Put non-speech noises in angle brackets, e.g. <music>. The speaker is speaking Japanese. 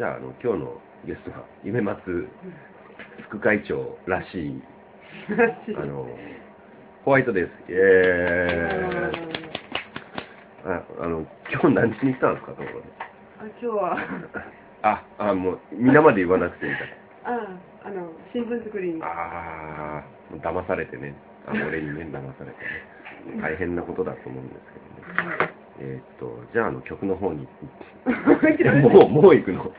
えー、じゃあ、あの、今日のゲストは、夢松副会長らしい、<laughs> あの、ホワイトです。えー、ああの、今日何しに来たんですか、ところで。あ今日は <laughs> あ、あ、もう、皆まで言わなくていいか <laughs> ああの新聞作りにら。ああ、もう騙されてね。あの俺にね、騙されてね。大変なことだと思うんですけどね。えーっと、じゃあ、あの、曲の方に。<laughs> もう、もう行くの。